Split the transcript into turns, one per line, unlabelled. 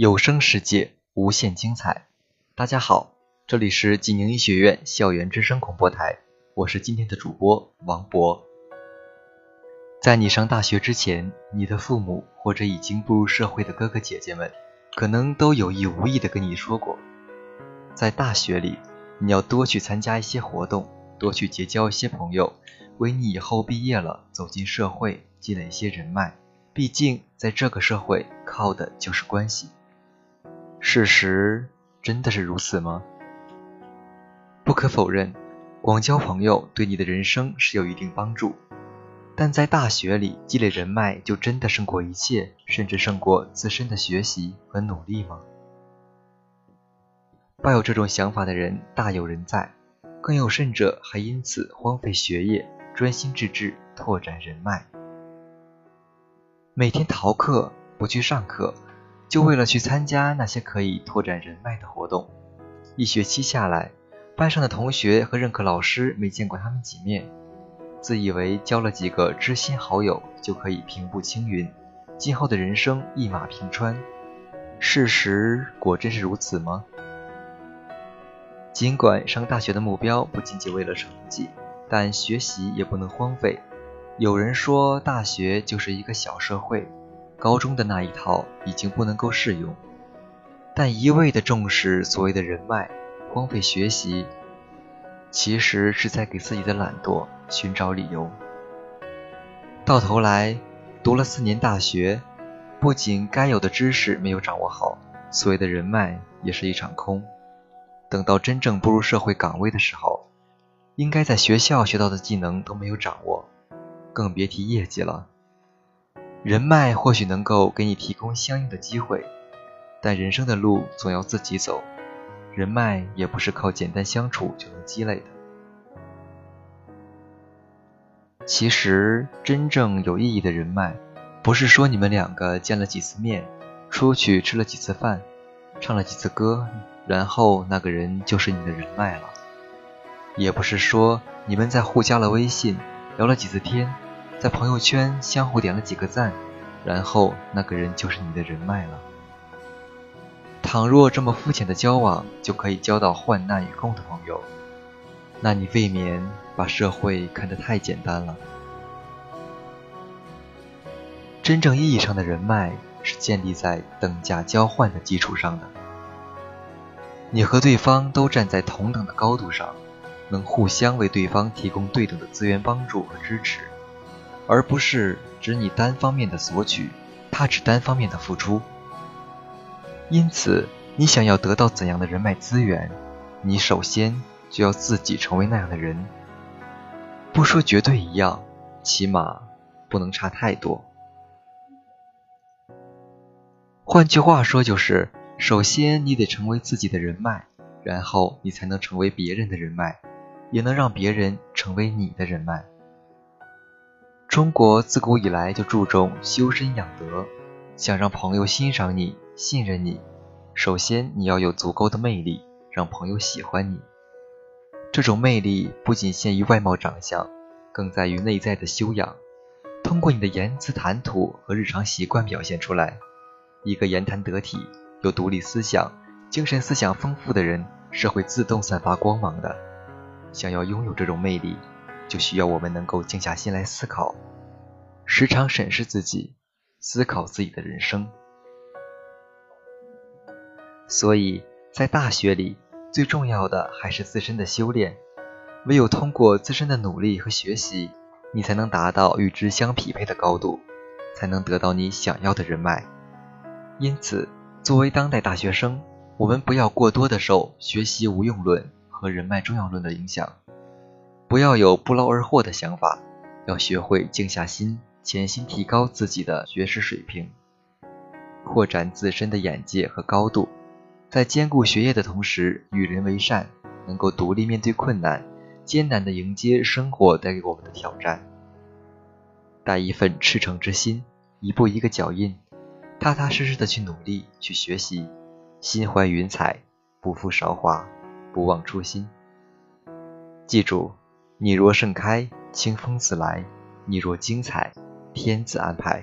有声世界，无限精彩。大家好，这里是济宁医学院校园之声广播台，我是今天的主播王博。在你上大学之前，你的父母或者已经步入社会的哥哥姐姐们，可能都有意无意的跟你说过，在大学里，你要多去参加一些活动，多去结交一些朋友，为你以后毕业了走进社会积累一些人脉。毕竟，在这个社会，靠的就是关系。事实真的是如此吗？不可否认，广交朋友对你的人生是有一定帮助。但在大学里积累人脉，就真的胜过一切，甚至胜过自身的学习和努力吗？抱有这种想法的人大有人在，更有甚者还因此荒废学业，专心致志拓展人脉。每天逃课不去上课。就为了去参加那些可以拓展人脉的活动，一学期下来，班上的同学和任课老师没见过他们几面，自以为交了几个知心好友就可以平步青云，今后的人生一马平川。事实果真是如此吗？尽管上大学的目标不仅仅为了成绩，但学习也不能荒废。有人说，大学就是一个小社会。高中的那一套已经不能够适用，但一味的重视所谓的人脉，荒废学习，其实是在给自己的懒惰寻找理由。到头来，读了四年大学，不仅该有的知识没有掌握好，所谓的人脉也是一场空。等到真正步入社会岗位的时候，应该在学校学到的技能都没有掌握，更别提业绩了。人脉或许能够给你提供相应的机会，但人生的路总要自己走，人脉也不是靠简单相处就能积累的。其实，真正有意义的人脉，不是说你们两个见了几次面，出去吃了几次饭，唱了几次歌，然后那个人就是你的人脉了；也不是说你们在互加了微信，聊了几次天。在朋友圈相互点了几个赞，然后那个人就是你的人脉了。倘若这么肤浅的交往就可以交到患难与共的朋友，那你未免把社会看得太简单了。真正意义上的人脉是建立在等价交换的基础上的，你和对方都站在同等的高度上，能互相为对方提供对等的资源帮助和支持。而不是只你单方面的索取，他只单方面的付出。因此，你想要得到怎样的人脉资源，你首先就要自己成为那样的人。不说绝对一样，起码不能差太多。换句话说，就是首先你得成为自己的人脉，然后你才能成为别人的人脉，也能让别人成为你的人脉。中国自古以来就注重修身养德，想让朋友欣赏你、信任你，首先你要有足够的魅力，让朋友喜欢你。这种魅力不仅限于外貌长相，更在于内在的修养。通过你的言辞谈吐和日常习惯表现出来。一个言谈得体、有独立思想、精神思想丰富的人，是会自动散发光芒的。想要拥有这种魅力。就需要我们能够静下心来思考，时常审视自己，思考自己的人生。所以在大学里，最重要的还是自身的修炼。唯有通过自身的努力和学习，你才能达到与之相匹配的高度，才能得到你想要的人脉。因此，作为当代大学生，我们不要过多的受“学习无用论”和“人脉重要论”的影响。不要有不劳而获的想法，要学会静下心，潜心提高自己的学识水平，扩展自身的眼界和高度，在兼顾学业的同时与人为善，能够独立面对困难，艰难地迎接生活带给我们的挑战。带一份赤诚之心，一步一个脚印，踏踏实实的去努力去学习，心怀云彩，不负韶华，不忘初心。记住。你若盛开，清风自来；你若精彩，天自安排。